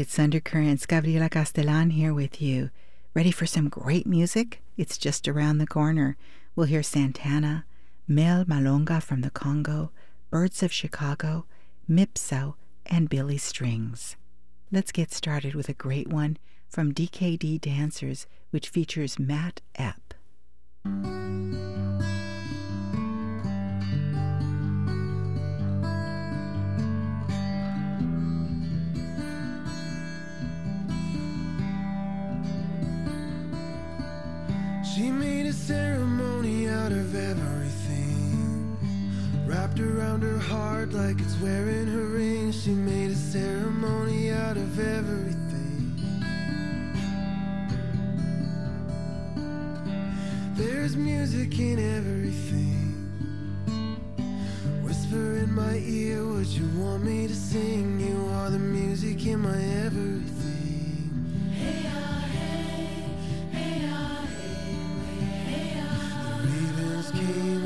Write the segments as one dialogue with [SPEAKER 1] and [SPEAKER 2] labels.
[SPEAKER 1] it's Undercurrents. Gabriela Castellan here with you. Ready for some great music? It's just around the corner. We'll hear Santana, Mel Malonga from the Congo, Birds of Chicago, Mipso, and Billy Strings. Let's get started with a great one from DKD Dancers, which features Matt Epp.
[SPEAKER 2] Her heart like it's wearing her ring. She made a ceremony out of everything. There's music in everything. Whisper in my ear what you want me to sing. You are the music in my everything. hey came and danced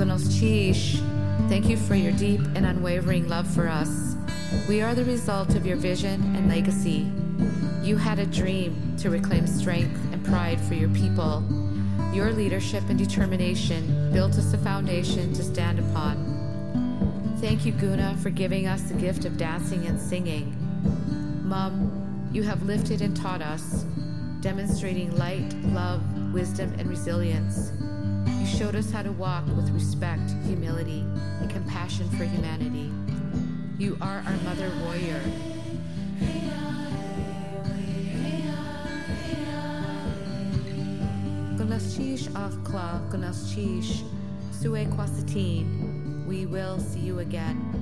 [SPEAKER 3] Gonoschish, thank you for your deep and unwavering love for us. We are the result of your vision and legacy. You had a dream to reclaim strength and pride for your people. Your leadership and determination built us a foundation to stand upon. Thank you, Guna, for giving us the gift of dancing and singing. Mum, you have lifted and taught us, demonstrating light, love, wisdom, and resilience. Showed us how to walk with respect, humility, and compassion for humanity. You are our mother warrior. We will see you again.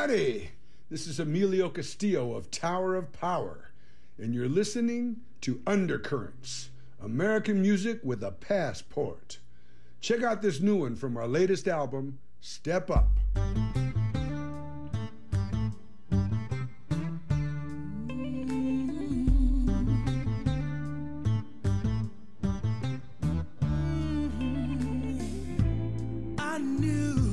[SPEAKER 4] Everybody. This is Emilio Castillo of Tower of Power, and you're listening to Undercurrents, American music with a passport. Check out this new one from our latest album, Step Up.
[SPEAKER 5] I knew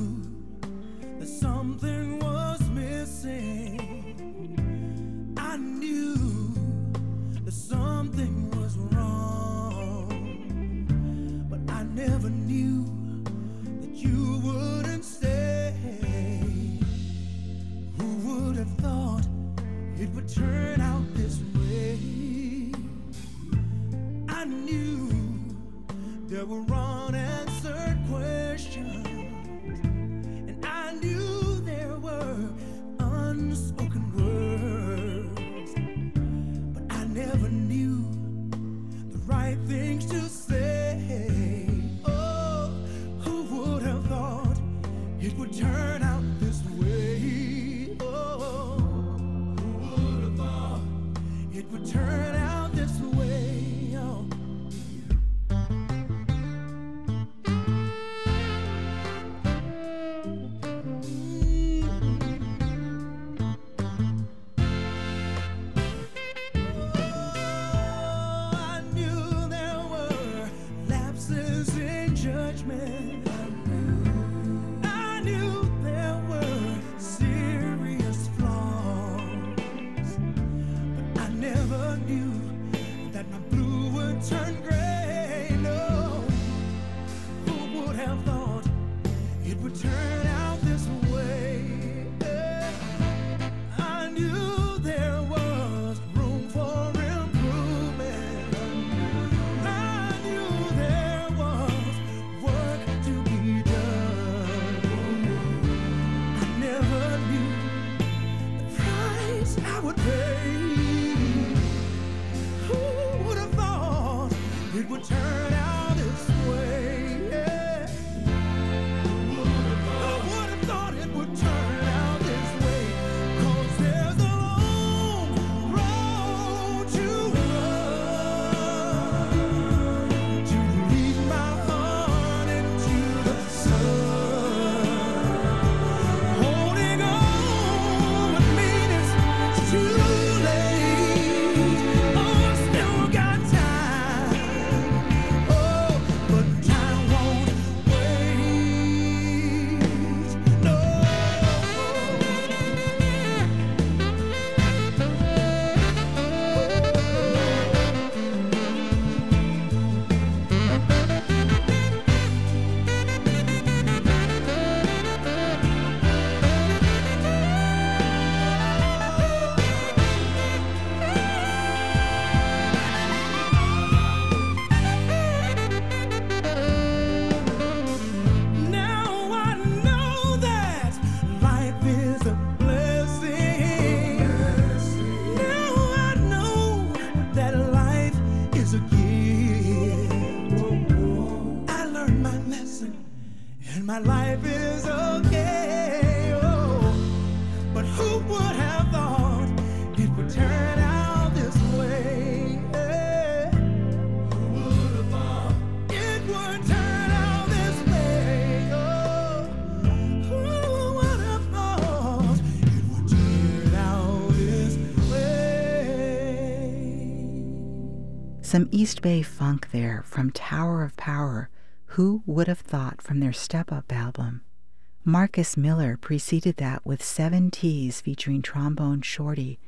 [SPEAKER 1] Some East Bay funk there from Tower of Power. Who would have thought from their Step Up album? Marcus Miller preceded that with Seven T's featuring Trombone Shorty,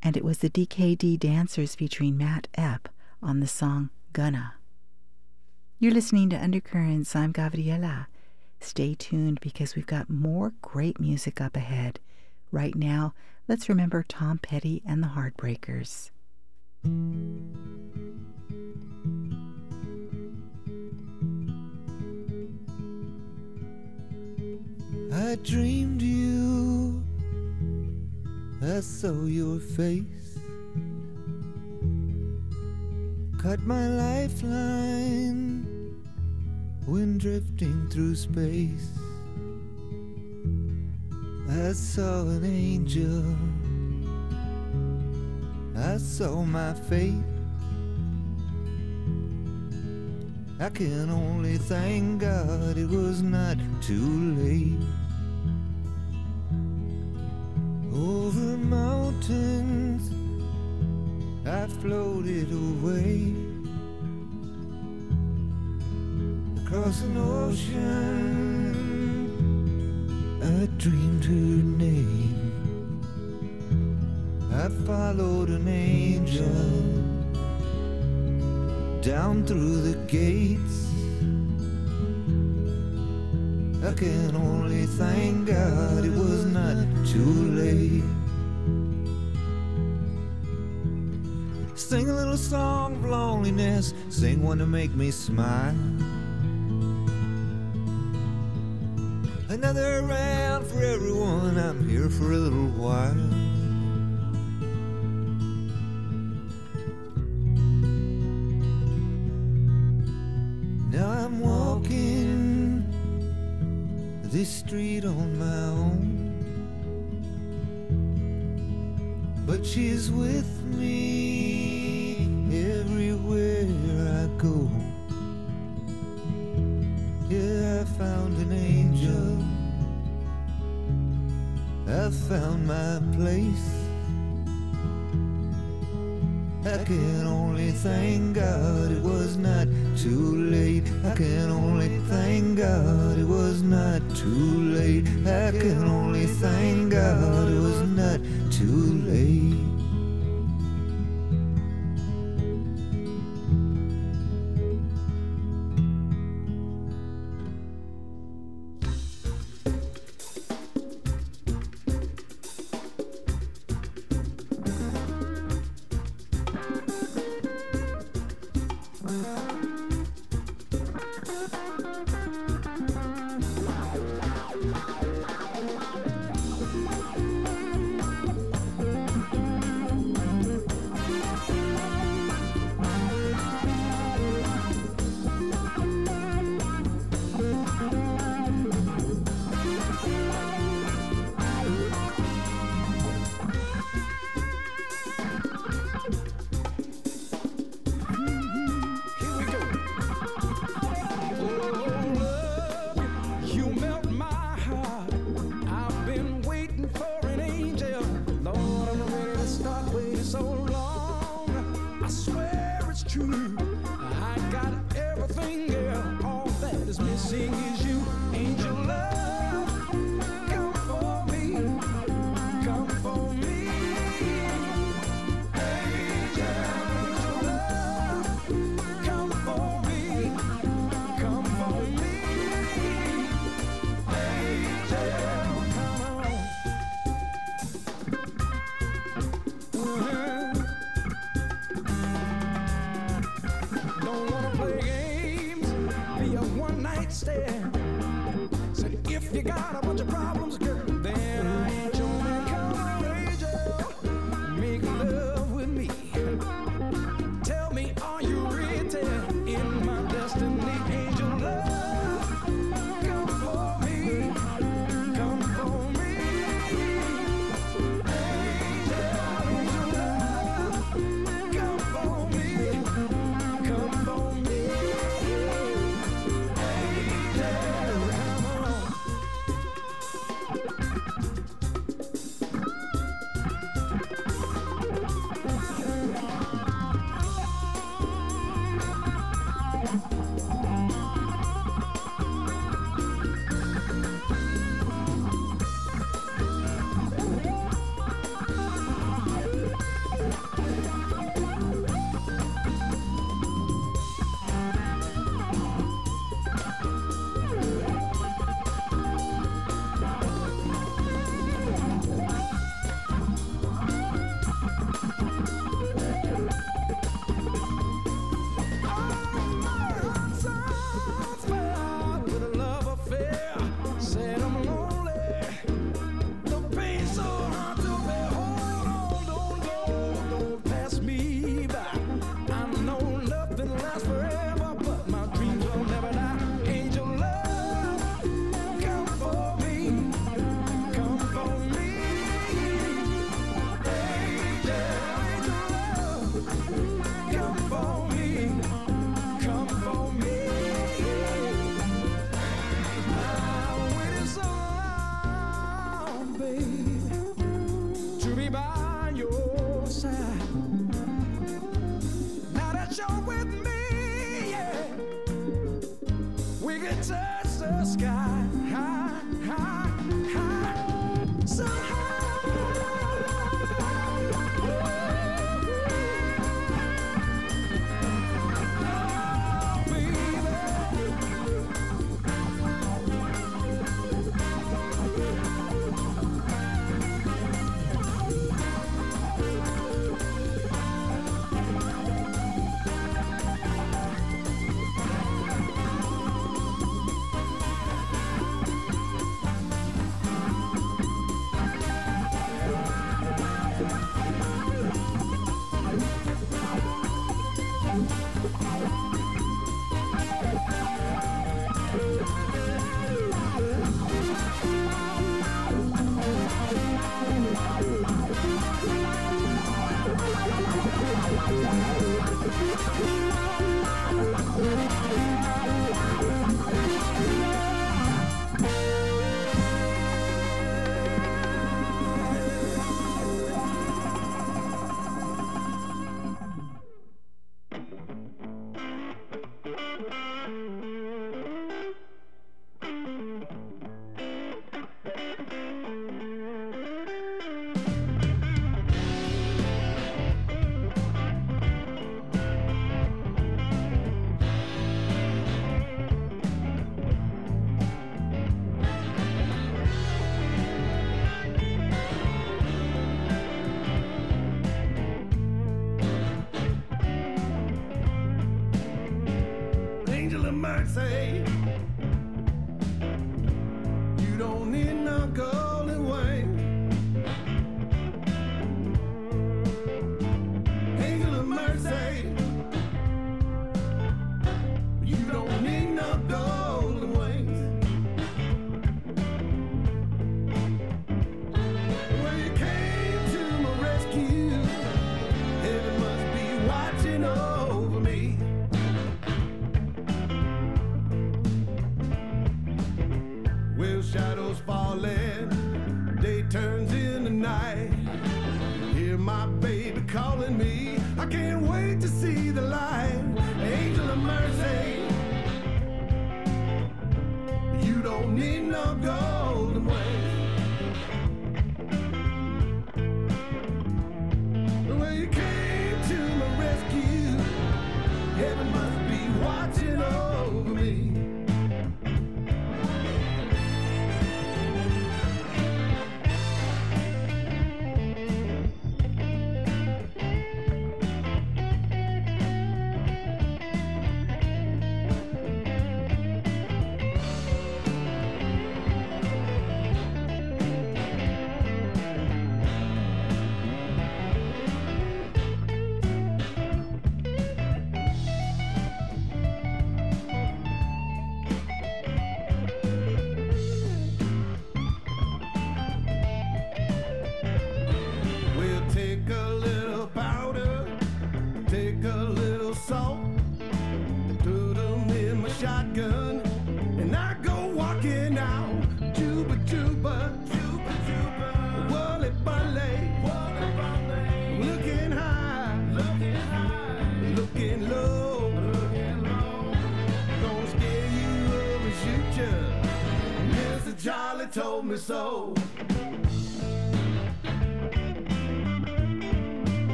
[SPEAKER 1] and it was the DKD Dancers featuring Matt Epp on the song Gunna. You're listening to Undercurrents. I'm Gabriela. Stay tuned because we've got more great music up ahead. Right now, let's remember Tom Petty and the Heartbreakers.
[SPEAKER 5] I dreamed you. I saw your face. Cut my lifeline when drifting through space.
[SPEAKER 6] I saw an angel. I saw my fate. I can only thank God it was not too late. Over mountains, I floated away. Across an ocean, I dreamed her name. I followed an angel down through the gates. I can only thank God it was not too late. Sing a little song of loneliness, sing one to make me smile. Another round for everyone, I'm here for a little while. Street on my own. But she's with me everywhere I go. Yeah, I found an angel. I found my place. I can only thank God it was not too late. I can only thank God it was not too late. I can only thank God it was not too late.
[SPEAKER 5] You got a bunch of
[SPEAKER 7] so I can't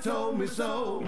[SPEAKER 7] told me so.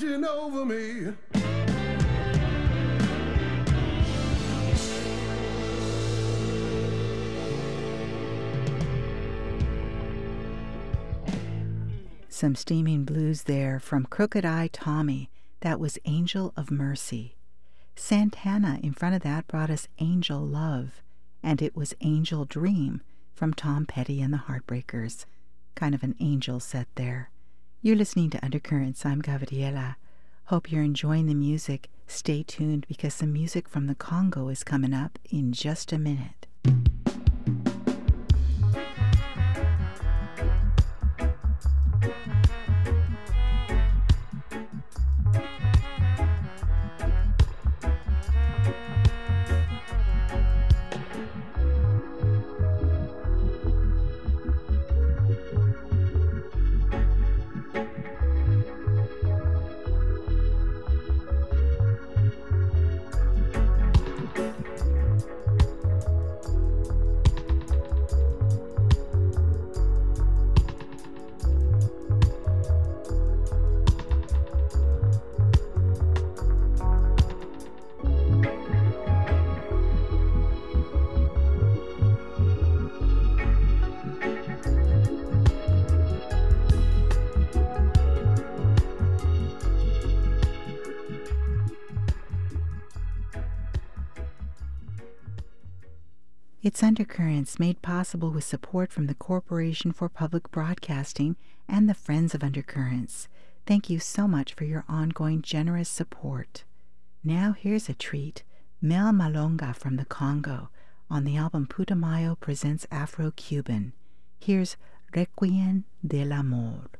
[SPEAKER 5] Watching over me.
[SPEAKER 1] Some steaming blues there from Crooked Eye Tommy. That was Angel of Mercy. Santana in front of that brought us Angel Love, and it was Angel Dream from Tom Petty and the Heartbreakers. Kind of an angel set there. You're listening to Undercurrents. I'm Gabriela. Hope you're enjoying the music. Stay tuned because some music from the Congo is coming up in just a minute. It's Undercurrents, made possible with support from the Corporation for Public Broadcasting and the Friends of Undercurrents. Thank you so much for your ongoing generous support. Now here's a treat Mel Malonga from the Congo on the album Putumayo presents Afro Cuban. Here's Requiem del Amor.